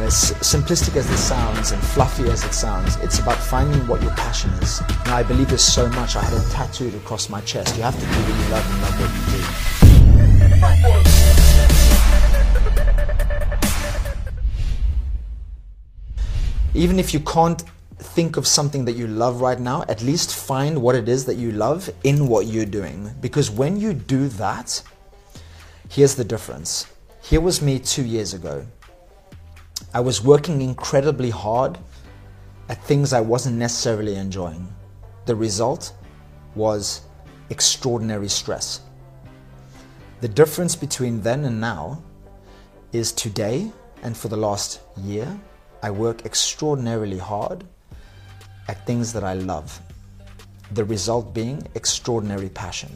As simplistic as this sounds and fluffy as it sounds, it's about finding what your passion is. Now, I believe this so much, I had it tattooed across my chest. You have to do what you love and love what you do. Even if you can't think of something that you love right now, at least find what it is that you love in what you're doing. Because when you do that, here's the difference. Here was me two years ago. I was working incredibly hard at things I wasn't necessarily enjoying. The result was extraordinary stress. The difference between then and now is today and for the last year, I work extraordinarily hard at things that I love. The result being extraordinary passion.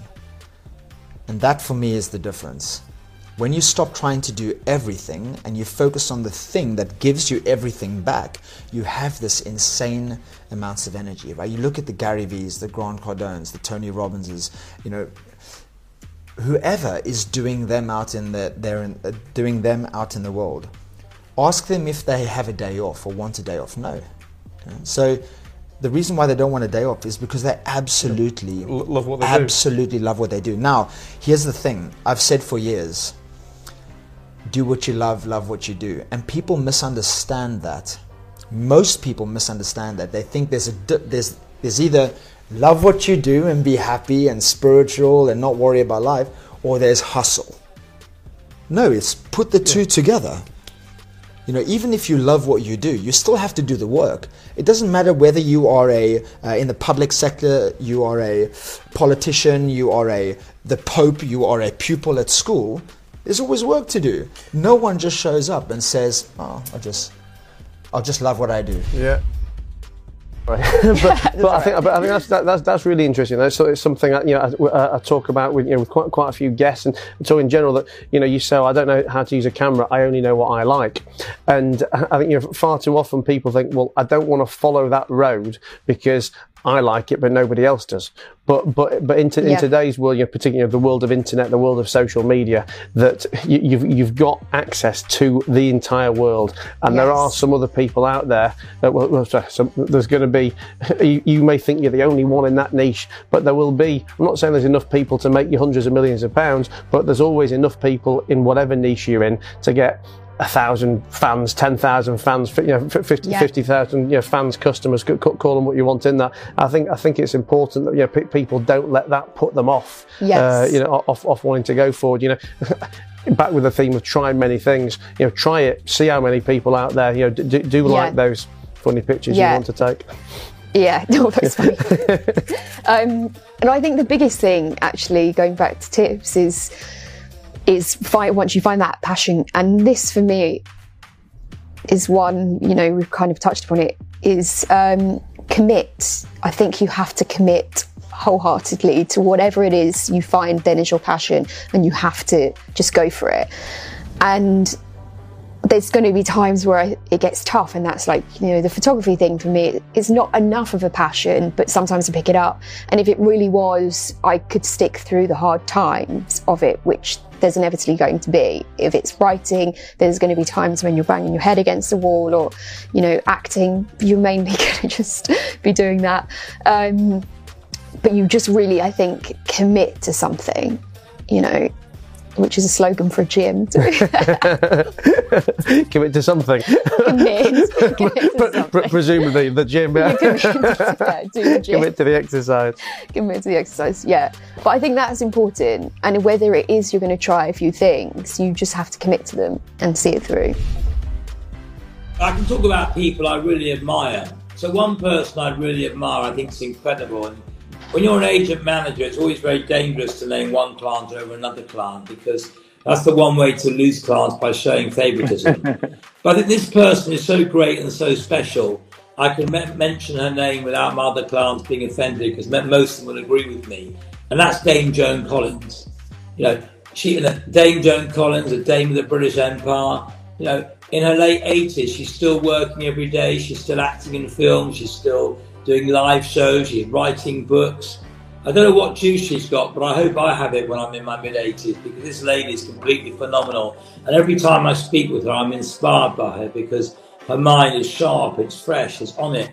And that for me is the difference. When you stop trying to do everything and you focus on the thing that gives you everything back, you have this insane amounts of energy, right? You look at the Gary V's, the Grant Cardones, the Tony Robbinses, you know, whoever is doing them out in the, they're in, uh, doing them out in the world. Ask them if they have a day off or want a day off. No. So the reason why they don't want a day off is because they absolutely love what they do. absolutely love what they do. Now, here's the thing. I've said for years, do what you love, love what you do. And people misunderstand that. Most people misunderstand that. They think there's a there's there's either love what you do and be happy and spiritual and not worry about life, or there's hustle. No, it's put the two together. You know, even if you love what you do, you still have to do the work. It doesn't matter whether you are a uh, in the public sector, you are a politician, you are a the pope, you are a pupil at school. There's always work to do. No one just shows up and says, "Oh, I just, I'll just love what I do." Yeah. Right. but, but I think, but I think that's, that, that's that's really interesting. That's so it's something that, you know I, I talk about with you know with quite quite a few guests and so in general that you know you say oh, I don't know how to use a camera. I only know what I like, and I think you know far too often people think well I don't want to follow that road because I like it, but nobody else does. But but but in, t- in today's world, you know, particularly the world of internet, the world of social media, that you, you've you've got access to the entire world, and there are some other people out there. That will, well, sorry, some, there's going to be. You, you may think you're the only one in that niche, but there will be. I'm not saying there's enough people to make you hundreds of millions of pounds, but there's always enough people in whatever niche you're in to get thousand fans, ten thousand fans, you know, f- 50 Yeah. 50,000 you know, fans, customers, call them what you want in that. I think I think it's important that you know, pe- people don't let that put them off. Yes. Uh, you know, off off wanting to go forward. You know. Back with the theme of try many things, you know, try it, see how many people out there, you know, do, do Yeah. like those funny pictures Yeah. you want to take. Yeah, no, that's funny. um, and I think the biggest thing, actually, going back to tips, is is find once you find that passion, and this for me is one. You know, we've kind of touched upon it. Is um, commit. I think you have to commit wholeheartedly to whatever it is you find then is your passion, and you have to just go for it. And there's going to be times where it gets tough, and that's like you know the photography thing for me. It's not enough of a passion, but sometimes I pick it up. And if it really was, I could stick through the hard times of it, which there's inevitably going to be. If it's writing, there's going to be times when you're banging your head against the wall, or you know, acting. You're mainly going to just be doing that. Um, but you just really, I think, commit to something. You know. Which is a slogan for a gym. Commit to something. commit, commit to Pre- something. presumably the gym. Yeah. commit, yeah, do the gym. Commit to the exercise. commit to the exercise. Yeah, but I think that's important. And whether it is you're going to try a few things, you just have to commit to them and see it through. I can talk about people I really admire. So one person I really admire, I think is incredible. And when you're an agent manager, it's always very dangerous to name one client over another client because that's the one way to lose clients by showing favouritism. but I think this person is so great and so special. I can me- mention her name without my other clients being offended because most of them will agree with me. And that's Dame Joan Collins. You know, she, you know, Dame Joan Collins, a dame of the British Empire. You know, in her late 80s, she's still working every day. She's still acting in films. She's still doing live shows. She's writing books. I don't know what juice she's got, but I hope I have it when I'm in my mid 80s because this lady is completely phenomenal. And every time I speak with her, I'm inspired by her because her mind is sharp, it's fresh, it's on it.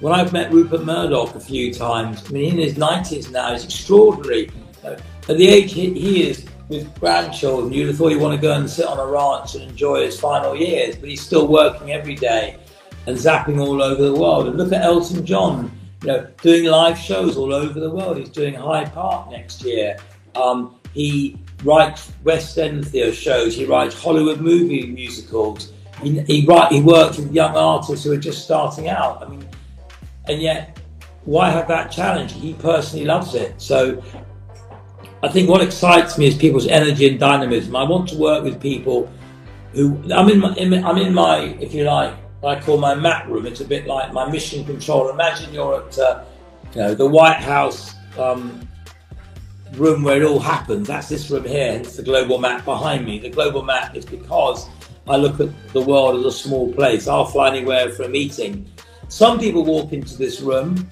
When I've met Rupert Murdoch a few times, I mean, in his 90s now, he's extraordinary. At the age he is, with grandchildren, you'd have thought he'd want to go and sit on a ranch and enjoy his final years, but he's still working every day and zapping all over the world. And look at Elton John you know, doing live shows all over the world. He's doing Hyde Park next year. Um, he writes West End theatre shows. He writes Hollywood movie musicals. He, he, write, he works with young artists who are just starting out. I mean, and yet, why have that challenge? He personally loves it. So, I think what excites me is people's energy and dynamism. I want to work with people who I'm in. My, I'm in my, if you like, I call my mat room. It's a bit like my mission control. Imagine you're at, uh, you know, the White House um, room where it all happens. That's this room here. It's the global map behind me. The global map is because I look at the world as a small place. I'll fly anywhere for a meeting. Some people walk into this room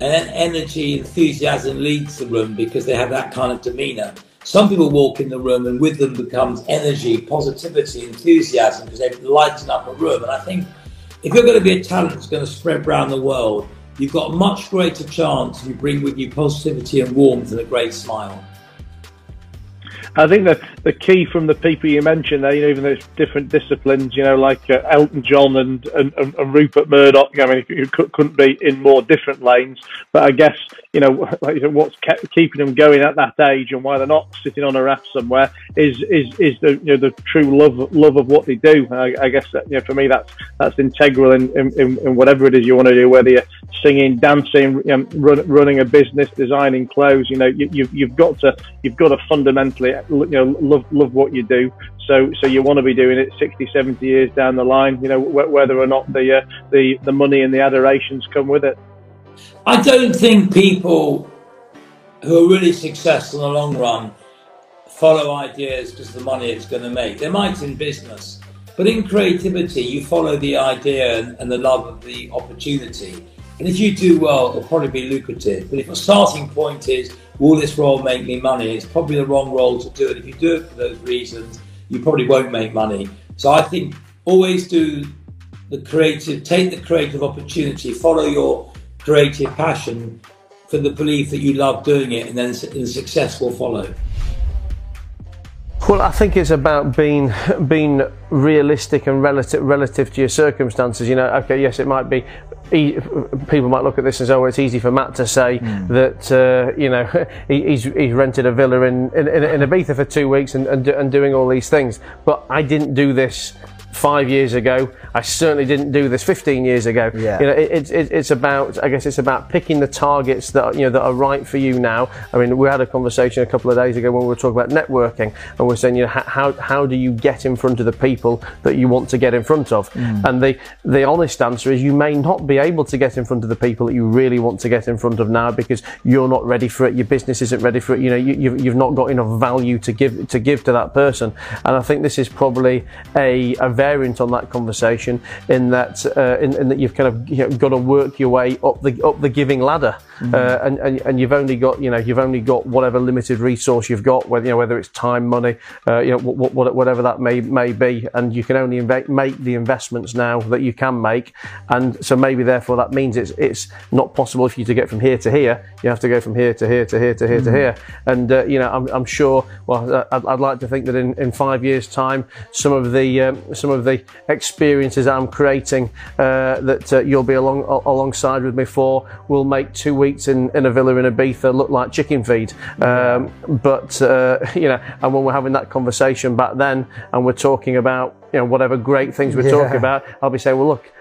and energy, enthusiasm leads the room because they have that kind of demeanor. Some people walk in the room and with them becomes energy, positivity, enthusiasm because they've lightened up a room. And I think if you're going to be a talent that's going to spread around the world, you've got a much greater chance if you bring with you positivity and warmth and a great smile. I think that the key from the people you mentioned there, you know, even though it's different disciplines, you know, like uh, Elton John and, and, and, Rupert Murdoch, I mean, you couldn't be in more different lanes. But I guess, you know, like, what's kept, keeping them going at that age and why they're not sitting on a raft somewhere is is, is the you know the true love love of what they do. I, I guess that, you know, for me, that's that's integral in, in, in, whatever it is you want to do, whether you're singing, dancing, you know, run, running a business, designing clothes. You know, you, you've, you've got to you've got to fundamentally you know love love what you do. So so you want to be doing it 60, 70 years down the line. You know whether or not the uh, the the money and the adorations come with it. I don't think people who are really successful in the long run follow ideas because the money it's going to make. They might in business, but in creativity, you follow the idea and, and the love of the opportunity. And if you do well, it'll probably be lucrative. But if your starting point is will this role make me money? It's probably the wrong role to do it. If you do it for those reasons, you probably won't make money. So I think always do the creative, take the creative opportunity, follow your creative passion for the belief that you love doing it, and then the success will follow. Well, I think it's about being being realistic and relative relative to your circumstances. You know, okay, yes, it might be. People might look at this and say, "Oh, it's easy for Matt to say mm. that uh, you know he's, he's rented a villa in, in, in Ibiza for two weeks and, and, and doing all these things." But I didn't do this five years ago. I certainly didn't do this 15 years ago. Yeah. You know, it, it, it's about, I guess it's about picking the targets that, you know, that are right for you now. I mean, we had a conversation a couple of days ago when we were talking about networking and we're saying, you know, how, how do you get in front of the people that you want to get in front of? Mm. And the, the honest answer is you may not be able to get in front of the people that you really want to get in front of now because you're not ready for it. Your business isn't ready for it. You know, you, you've, you've not got enough value to give, to give to that person. And I think this is probably a, a variant on that conversation in that uh, in, in, that you've kind of you know, got to work your way up the up the giving ladder, mm-hmm. uh, and, and and you've only got you know you've only got whatever limited resource you've got, whether you know whether it's time, money, uh, you know what, what, whatever that may may be, and you can only make the investments now that you can make, and so maybe therefore that means it's it's not possible for you to get from here to here. You have to go from here to here to here to here mm-hmm. to here, and uh, you know I'm, I'm sure. Well, uh, I'd, I'd, like to think that in, in five years' time, some of the um, some of the experiences I'm creating uh, that uh, you'll be along alongside with me for will make two weeks in, in a villa in Ibiza look like chicken feed. Um, but uh, you know, and when we're having that conversation back then, and we're talking about you know whatever great things we're yeah. talking about, I'll be saying, well, look.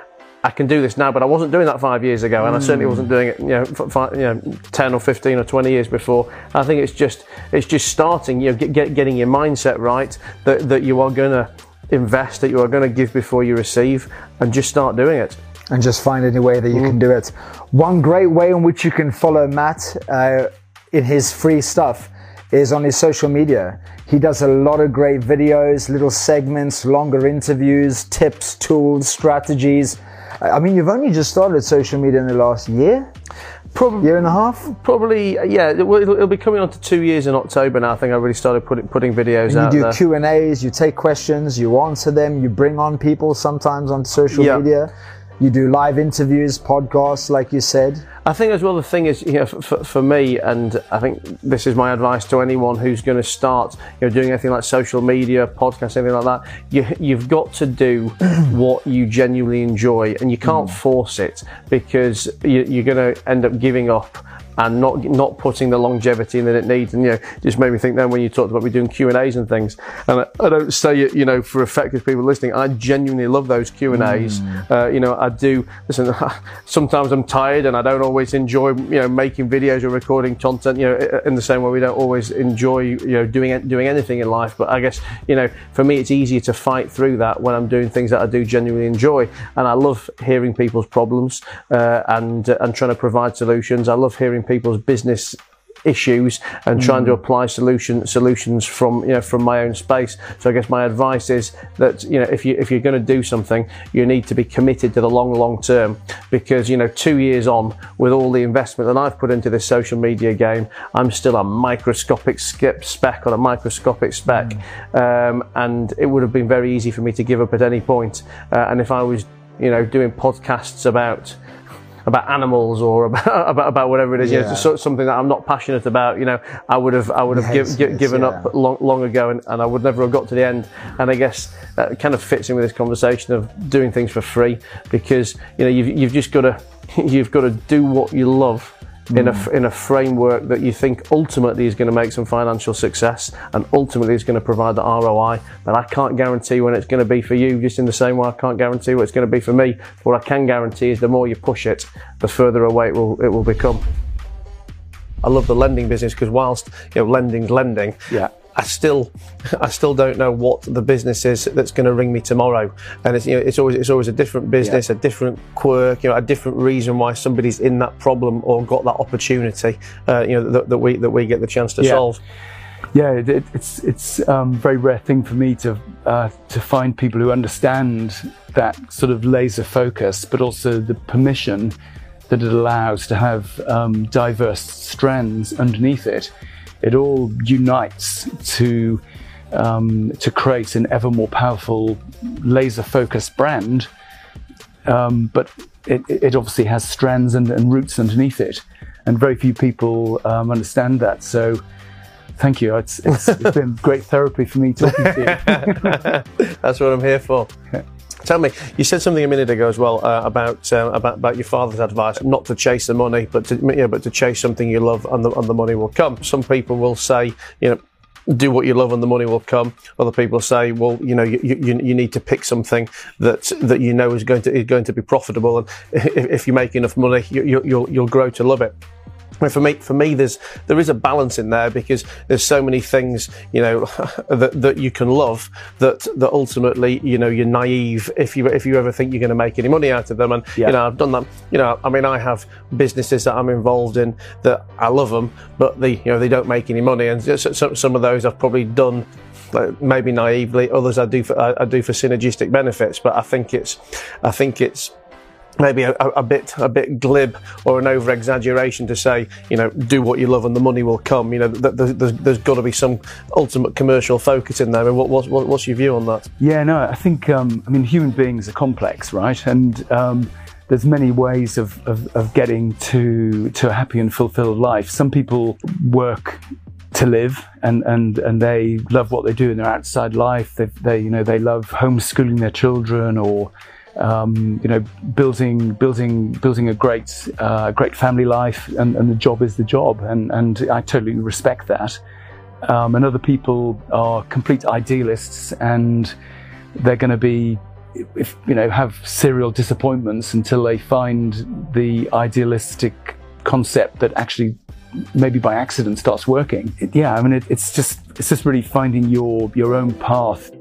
I can do this now, but I wasn't doing that five years ago, and I certainly wasn't doing it, you know, five, you know, ten or fifteen or twenty years before. I think it's just, it's just starting, you know, get, get, getting your mindset right that, that you are going to invest that you are going to give before you receive and just start doing it. And just find any way that you mm. can do it. One great way in which you can follow Matt uh, in his free stuff is on his social media. He does a lot of great videos, little segments, longer interviews, tips, tools, strategies. I mean, you've only just started social media in the last year. Probably year and a half. Probably, uh, yeah. It'll, it'll be coming on to two years in October now. I think I really started putting putting videos And out you do. Q and A's. You take questions. You answer them. You bring on people sometimes on social Yeah. media. You do live interviews, podcasts, like you said. I think as well the thing is, you know, for, for me, and I think this is my advice to anyone who's going to start, you know, doing anything like social media, podcast, anything like that. You, you've got to do what you genuinely enjoy, and you can't mm. force it because you, you're going to end up giving up and not not putting the longevity in that it needs. And you know, just made me think then when you talked about we doing Q and A's and things. And I, I don't say it, you know, for effective people listening. I genuinely love those Q and A's. Uh, you know, I do. Listen, sometimes I'm tired and I don't always enjoy, you know, making videos or recording content. You know, in the same way we don't always enjoy, you know, doing doing anything in life. But I guess you know, for me, it's easier to fight through that when I'm doing things that I do genuinely enjoy. And I love hearing people's problems uh, and and trying to provide solutions. I love hearing people's business issues and trying to apply solution solutions from you know from my own space. So i guess my advice is that you know if you if you're going to do something you need to be committed to the long long term. Because you know 2 years on with all the investment that i've put into this social media game i'm still a microscopic skip speck on a microscopic speck um, and it would have been very easy for me to give up at any point. Uh, and if i was you know doing podcasts about about animals or about, about, about whatever it is, you know, so- something that I'm not passionate about, you know, I would have, I would have give, Yes, gi- yes, given yeah. up long, long ago and, and I would never have got to the end. And I guess that kind of fits in with this conversation of doing things for free because, you know, you've, you've just got to, you've got to do what you love in a, hmm. in a framework that you think ultimately is going to make some financial success and ultimately is going to provide the ROI. But I can't guarantee when it's going to be for you, just in the same way I can't guarantee what it's going to be for me. What I can guarantee is the more you push it, the further away it will, it will become. I love the lending business because whilst you know lending's lending, Yeah. I still, I still don't know what the business is that's going to ring me tomorrow, and it's you know it's always it's always a different business, a different quirk, you know, a different reason why somebody's in that problem or got that opportunity, uh, you know, that, that we that we get the chance to Yeah. solve. yeah, it, it- it's it's um, a very rare thing for me to uh, to find people who understand that sort of laser focus, but also the permission that it allows to have um, diverse strands underneath it. It all unites to um, to create an ever more powerful laser focused brand, um, but it, it obviously has strands and, and roots underneath it, and very few people um, understand that. So. Thank you. It's, it's, it's been great therapy for me talking to you. That's what I'm here for. Tell me, you said something a minute ago as well uh, about, uh, about about your father's advice, not to chase the money, but to know, but to chase something you love, and the and the money will come. Some people will say, you know. Do what you love and the money will come. Other people say, well, you know, you, you, you need to pick something that that you know is going to is going to be profitable, and if, if you make enough money, you, you, you'll you'll grow to love it. I mean, for me, for me, there's there is a balance in there because there's so many things, you know, that, that you can love that that ultimately, you know, you're naive if you if you ever think you're going to make any money out of them. And Yeah. you know, I've done that. You know, I mean, I have businesses that I'm involved in that I love them, but they you know they don't make any money, and so- so- some of those I've probably done like, maybe naively. Others I do for I, I do for synergistic benefits. But I think it's I think it's maybe a, a bit a bit glib or an over exaggeration to say you know do what you love and the money will come you know th- th- there's, there's got to be some ultimate commercial focus in there I mean, what, what, what, what's your view on that Yeah, no, I think, um, I mean, human beings are complex, right? And um, there's many ways of, of, of getting to, to a happy and fulfilled life. Some people work to live and, and, and they love what they do in their outside life. They, they, you know, they love homeschooling their children or, um, you know, building, building, building a great, uh, great family life and, and the job is the job. And, and I totally respect that. Um, and other people are complete idealists and they're going to be if you know have serial disappointments until they find the idealistic concept that actually maybe by accident starts working It- yeah i mean it, it's just it's just really finding your your own path